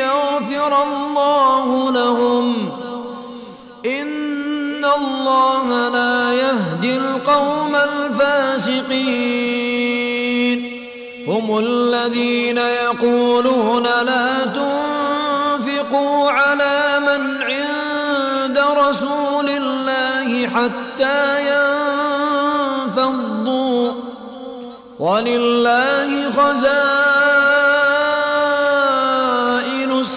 يغفر الله لهم. إن الله لا يهدي القوم الفاسقين. هم الذين يقولون لا تنفقوا على من عند رسول الله حتى ينفضوا. ولله خزائن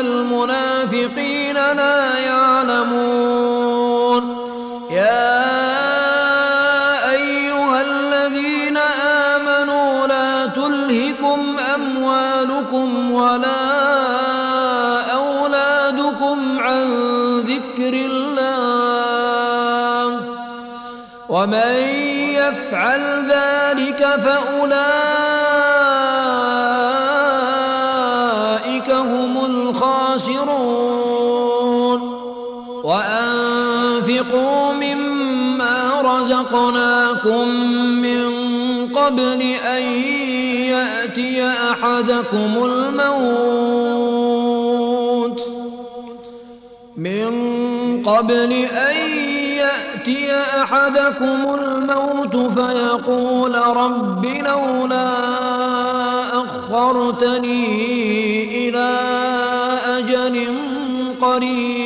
المنافقين لا يعلمون. يا أيها الذين آمنوا لا تلهكم أموالكم ولا أولادكم عن ذكر الله. ومن يفعل ذلك فأولئك وأنفقوا مما رزقناكم من قبل أن يأتي أحدكم الموت من قبل أن يأتي أحدكم الموت فيقول رب لولا أخرتني إلى أجل قريب